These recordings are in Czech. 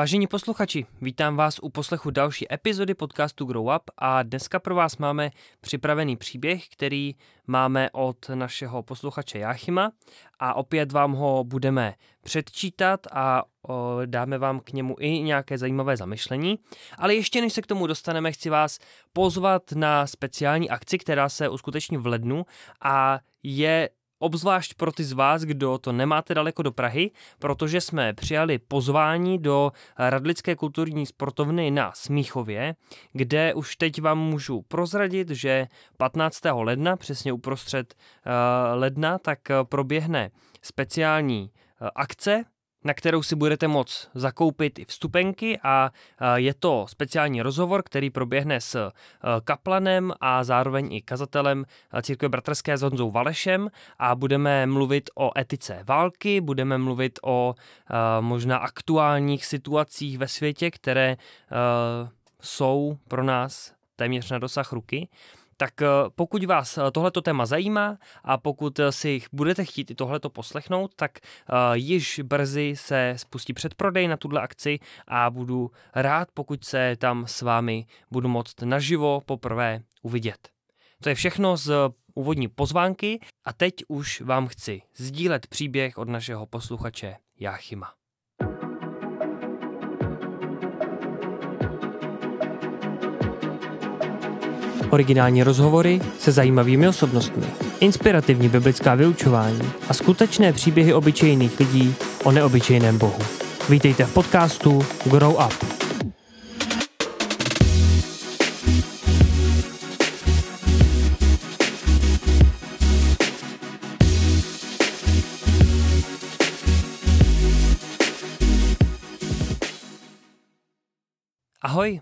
Vážení posluchači, vítám vás u poslechu další epizody podcastu Grow Up a dneska pro vás máme připravený příběh, který máme od našeho posluchače Jáchyma a opět vám ho budeme předčítat a dáme vám k němu i nějaké zajímavé zamyšlení. Ale ještě než se k tomu dostaneme, chci vás pozvat na speciální akci, která se uskuteční v lednu a je obzvlášť pro ty z vás, kdo to nemáte daleko do Prahy, protože jsme přijali pozvání do Radlické kulturní sportovny na Smíchově, kde už teď vám můžu prozradit, že 15. ledna, přesně uprostřed uh, ledna, tak proběhne speciální uh, akce na kterou si budete moct zakoupit i vstupenky a je to speciální rozhovor, který proběhne s e, kaplanem a zároveň i kazatelem e, církve bratrské s Honzou Valešem a budeme mluvit o etice války, budeme mluvit o e, možná aktuálních situacích ve světě, které jsou pro nás téměř na dosah ruky. Tak eh, pokud vás eh, tohleto téma zajímá a pokud eh, si budete chtít i tohleto poslechnout, tak již brzy se spustí předprodej na tuhle akci a budu rád, pokud se tam s vámi budu moct naživo poprvé uvidět. To je všechno z úvodní pozvánky a teď už vám chci sdílet příběh od našeho posluchače Jáchyma. Originální rozhovory se zajímavými osobnostmi, inspirativní biblická vyučování a skutečné příběhy obyčejných lidí o neobyčejném Bohu. Vítejte v podcastu Grow Up. Ahoj,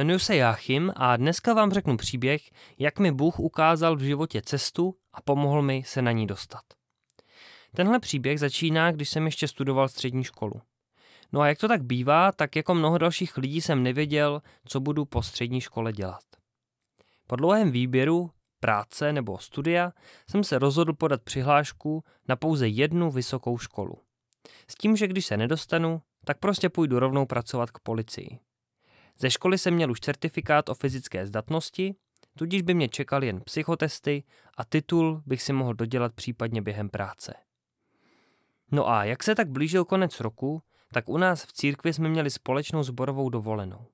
Jmenuji se Jáchym a dneska vám řeknu příběh, jak mi Bůh ukázal v životě cestu a pomohl mi se na ní dostat. Tenhle příběh začíná, když jsem ještě studoval střední školu. No a jak to tak bývá, tak jako mnoho dalších lidí jsem nevěděl, co budu po střední škole dělat. Po dlouhém výběru, práce nebo studia jsem se rozhodl podat přihlášku na pouze jednu vysokou školu. S tím, že když se nedostanu, tak prostě půjdu rovnou pracovat k policii. Ze školy jsem měl už certifikát o fyzické zdatnosti, tudíž by mě čekal jen psychotesty a titul bych si mohl dodělat případně během práce. No a jak se tak blížil konec roku, tak u nás v církvi jsme měli společnou zborovou dovolenou.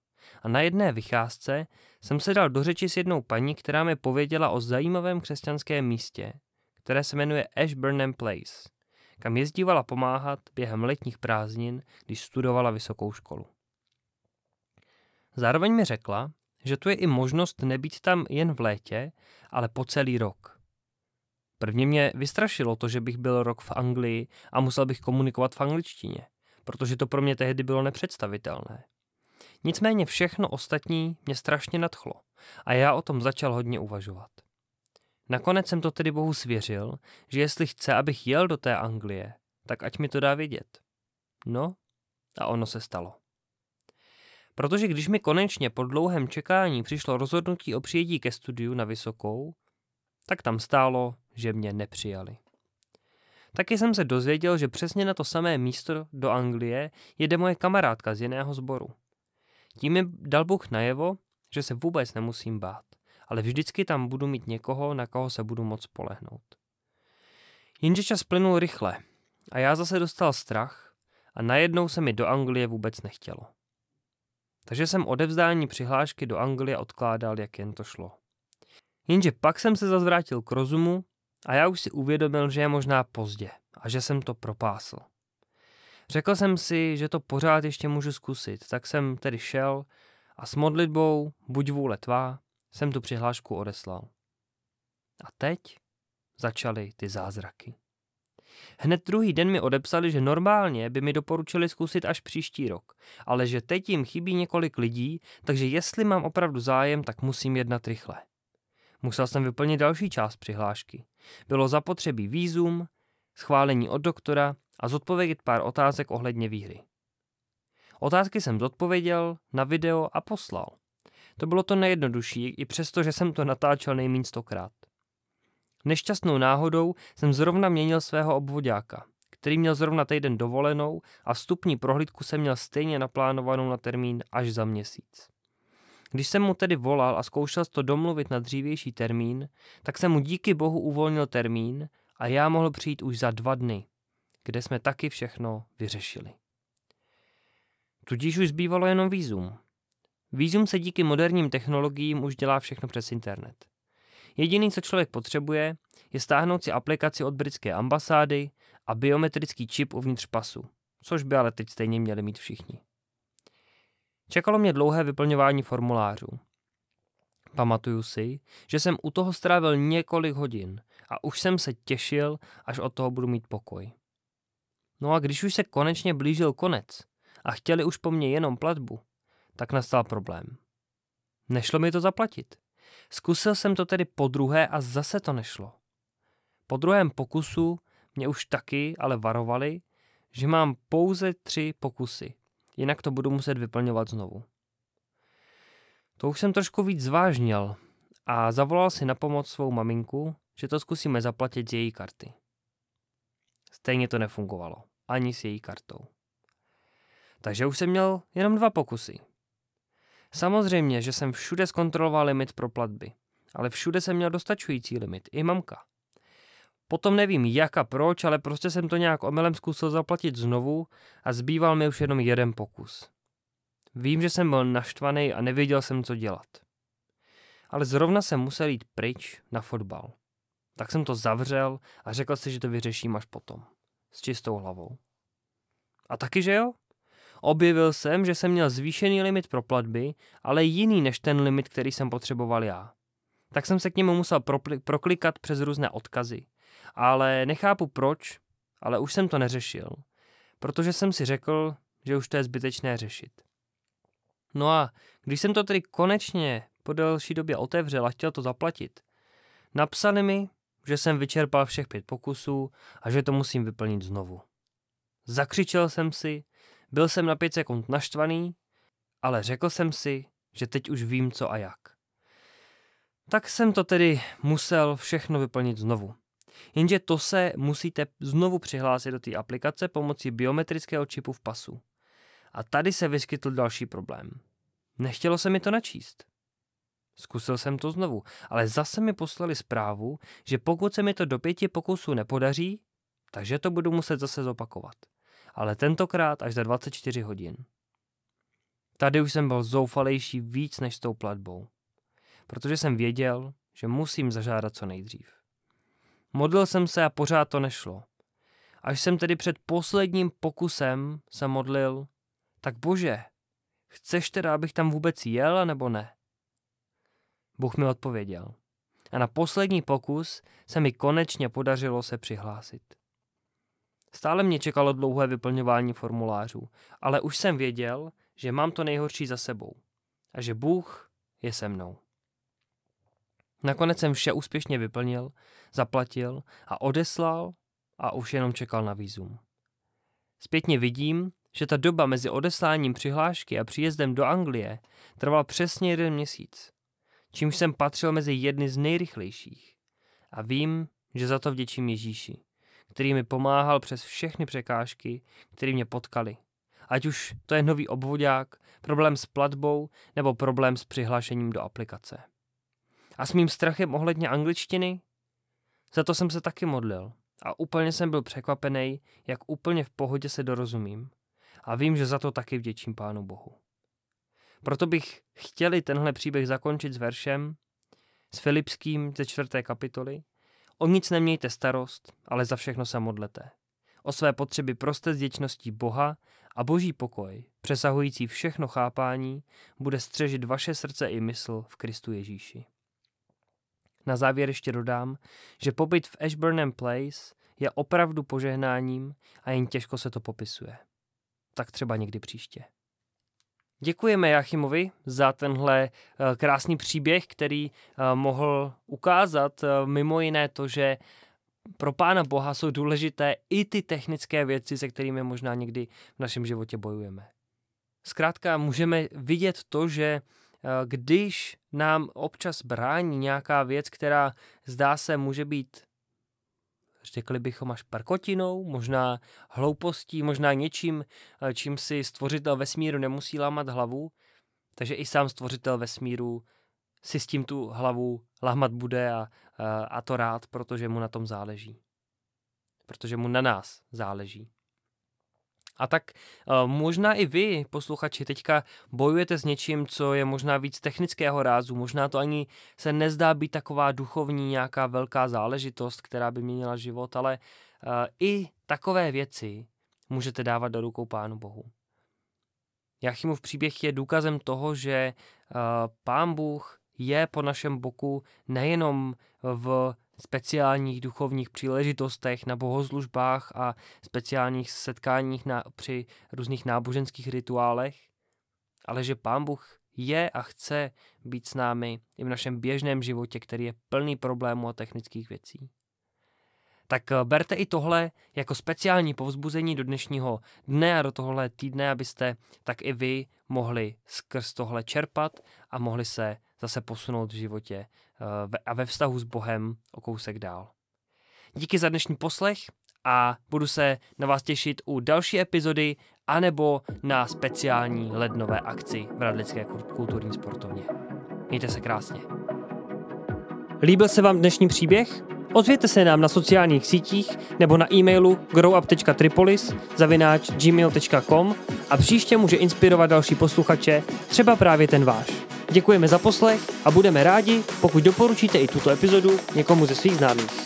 A na jedné vycházce jsem se dal do řeči s jednou paní, která mi pověděla o zajímavém křesťanském místě, které se jmenuje Ashburnham Place, kam jezdívala pomáhat během letních prázdnin, když studovala vysokou školu. Zároveň mi řekla, že tu je i možnost nebýt tam jen v létě, ale po celý rok. Prvně mě vystrašilo to, že bych byl rok v Anglii a musel bych komunikovat v angličtině, protože to pro mě tehdy bylo nepředstavitelné. Nicméně všechno ostatní mě strašně nadchlo a já o tom začal hodně uvažovat. Nakonec jsem to tedy Bohu svěřil, že jestli chce, abych jel do té Anglie, tak ať mi to dá vědět. No, a ono se stalo. Protože když mi konečně po dlouhém čekání přišlo rozhodnutí o přijetí ke studiu na Vysokou, tak tam stálo, že mě nepřijali. Taky jsem se dozvěděl, že přesně na to samé místo do Anglie jede moje kamarádka z jiného sboru. Tím mi dal Bůh najevo, že se vůbec nemusím bát, ale vždycky tam budu mít někoho, na koho se budu moc polehnout. Jenže čas plynul rychle a já zase dostal strach a najednou se mi do Anglie vůbec nechtělo. Takže jsem odevzdání přihlášky do Anglie odkládal, jak jen to šlo. Jenže pak jsem se zazvrátil k rozumu a já už si uvědomil, že je možná pozdě a že jsem to propásl. Řekl jsem si, že to pořád ještě můžu zkusit, tak jsem tedy šel a s modlitbou, buď vůle tvá, jsem tu přihlášku odeslal. A teď začaly ty zázraky. Hned druhý den mi odepsali, že normálně by mi doporučili zkusit až příští rok, ale že teď jim chybí několik lidí, takže jestli mám opravdu zájem, tak musím jednat rychle. Musel jsem vyplnit další část přihlášky. Bylo zapotřebí výzum, schválení od doktora a zodpovědět pár otázek ohledně výhry. Otázky jsem zodpověděl na video a poslal. To bylo to nejjednodušší, i přesto, že jsem to natáčel nejméně stokrát. Nešťastnou náhodou jsem zrovna měnil svého obvodáka, který měl zrovna týden dovolenou a vstupní prohlídku jsem měl stejně naplánovanou na termín až za měsíc. Když jsem mu tedy volal a zkoušel to domluvit na dřívější termín, tak jsem mu díky bohu uvolnil termín a já mohl přijít už za dva dny, kde jsme taky všechno vyřešili. Tudíž už zbývalo jenom výzum. Výzum se díky moderním technologiím už dělá všechno přes internet. Jediný, co člověk potřebuje, je stáhnout si aplikaci od britské ambasády a biometrický čip uvnitř pasu, což by ale teď stejně měli mít všichni. Čekalo mě dlouhé vyplňování formulářů. Pamatuju si, že jsem u toho strávil několik hodin a už jsem se těšil, až od toho budu mít pokoj. No a když už se konečně blížil konec a chtěli už po mně jenom platbu, tak nastal problém. Nešlo mi to zaplatit. Zkusil jsem to tedy po druhé a zase to nešlo. Po druhém pokusu mě už taky ale varovali, že mám pouze tři pokusy, jinak to budu muset vyplňovat znovu. To už jsem trošku víc zvážnil a zavolal si na pomoc svou maminku, že to zkusíme zaplatit z její karty. Stejně to nefungovalo, ani s její kartou. Takže už jsem měl jenom dva pokusy. Samozřejmě, že jsem všude zkontroloval limit pro platby, ale všude jsem měl dostačující limit, i mamka. Potom nevím jak a proč, ale prostě jsem to nějak omylem zkusil zaplatit znovu a zbýval mi už jenom jeden pokus. Vím, že jsem byl naštvaný a nevěděl jsem, co dělat. Ale zrovna jsem musel jít pryč na fotbal. Tak jsem to zavřel a řekl si, že to vyřeším až potom. S čistou hlavou. A taky, že jo? Objevil jsem, že jsem měl zvýšený limit pro platby, ale jiný než ten limit, který jsem potřeboval já. Tak jsem se k němu musel proklikat přes různé odkazy. Ale nechápu proč, ale už jsem to neřešil, protože jsem si řekl, že už to je zbytečné řešit. No a když jsem to tedy konečně po delší době otevřel a chtěl to zaplatit, napsali mi, že jsem vyčerpal všech pět pokusů a že to musím vyplnit znovu. Zakřičel jsem si, byl jsem na pět sekund naštvaný, ale řekl jsem si, že teď už vím co a jak. Tak jsem to tedy musel všechno vyplnit znovu. Jenže to se musíte znovu přihlásit do té aplikace pomocí biometrického čipu v pasu. A tady se vyskytl další problém. Nechtělo se mi to načíst. Zkusil jsem to znovu, ale zase mi poslali zprávu, že pokud se mi to do pěti pokusů nepodaří, takže to budu muset zase zopakovat. Ale tentokrát až za 24 hodin. Tady už jsem byl zoufalejší víc než s tou platbou. Protože jsem věděl, že musím zažádat co nejdřív. Modlil jsem se a pořád to nešlo. Až jsem tedy před posledním pokusem se modlil, tak bože, chceš teda, abych tam vůbec jel, nebo ne? Bůh mi odpověděl. A na poslední pokus se mi konečně podařilo se přihlásit. Stále mě čekalo dlouhé vyplňování formulářů, ale už jsem věděl, že mám to nejhorší za sebou a že Bůh je se mnou. Nakonec jsem vše úspěšně vyplnil, zaplatil a odeslal a už jenom čekal na výzum. Zpětně vidím, že ta doba mezi odesláním přihlášky a příjezdem do Anglie trvala přesně jeden měsíc, čímž jsem patřil mezi jedny z nejrychlejších. A vím, že za to vděčím Ježíši, který mi pomáhal přes všechny překážky, které mě potkali. Ať už to je nový obvodák, problém s platbou nebo problém s přihlášením do aplikace. A s mým strachem ohledně angličtiny? Za to jsem se taky modlil. A úplně jsem byl překvapený, jak úplně v pohodě se dorozumím. A vím, že za to taky vděčím Pánu Bohu. Proto bych chtěli tenhle příběh zakončit s veršem s Filipským ze čtvrté kapitoly. O nic nemějte starost, ale za všechno se modlete. O své potřeby proste s děčností Boha a boží pokoj, přesahující všechno chápání, bude střežit vaše srdce i mysl v Kristu Ježíši. Na závěr ještě dodám, že pobyt v Ashburnham Place je opravdu požehnáním a jen těžko se to popisuje. Tak třeba někdy příště. Děkujeme Jachimovi za tenhle eh, krásný příběh, který eh, mohl ukázat eh, mimo jiné to, že pro Pána Boha jsou důležité i ty technické věci, se kterými možná někdy v našem životě bojujeme. Zkrátka můžeme vidět to, že když nám občas brání nějaká věc, která zdá se může být řekli bychom až parkotinou, možná hloupostí, možná něčím, eh, čím si stvořitel vesmíru nemusí lámat hlavu, takže i sám stvořitel vesmíru si s tím tu hlavu lámat bude a, a, a to rád, protože mu na tom záleží. Protože mu na nás záleží. A tak uh, možná i vy, posluchači, teďka bojujete s něčím, co je možná víc technického rázu, možná to ani se nezdá být taková duchovní nějaká velká záležitost, která by měnila život, ale uh, i takové věci můžete dávat do rukou Pánu Bohu. Jachimův příběh je důkazem toho, že uh, Pán Bůh je po našem boku nejenom v speciálních duchovních příležitostech, na bohoslužbách a speciálních setkáních na, při různých náboženských rituálech, ale že Pán Bůh je a chce být s námi i v našem běžném životě, který je plný problémů a technických věcí. Tak eh, berte i tohle jako speciální povzbuzení do dnešního dne a do tohle týdne, abyste tak i vy mohli skrz tohle čerpat a mohli se zase posunout v životě eh, a ve vztahu s Bohem o kousek dál. Díky za dnešní poslech a budu se na vás těšit u další epizody anebo na speciální lednové akci v Radlické kulturní sportovně. Mějte se krásně. Líbil se vám dnešní příběh? Ozvěte se nám na sociálních sítích nebo na e-mailu growup.tripolis zavináč gmail.com a příště může inspirovat další posluchače, třeba právě ten váš. Děkujeme za poslech a budeme rádi, pokud doporučíte i tuto epizodu někomu ze svých známých.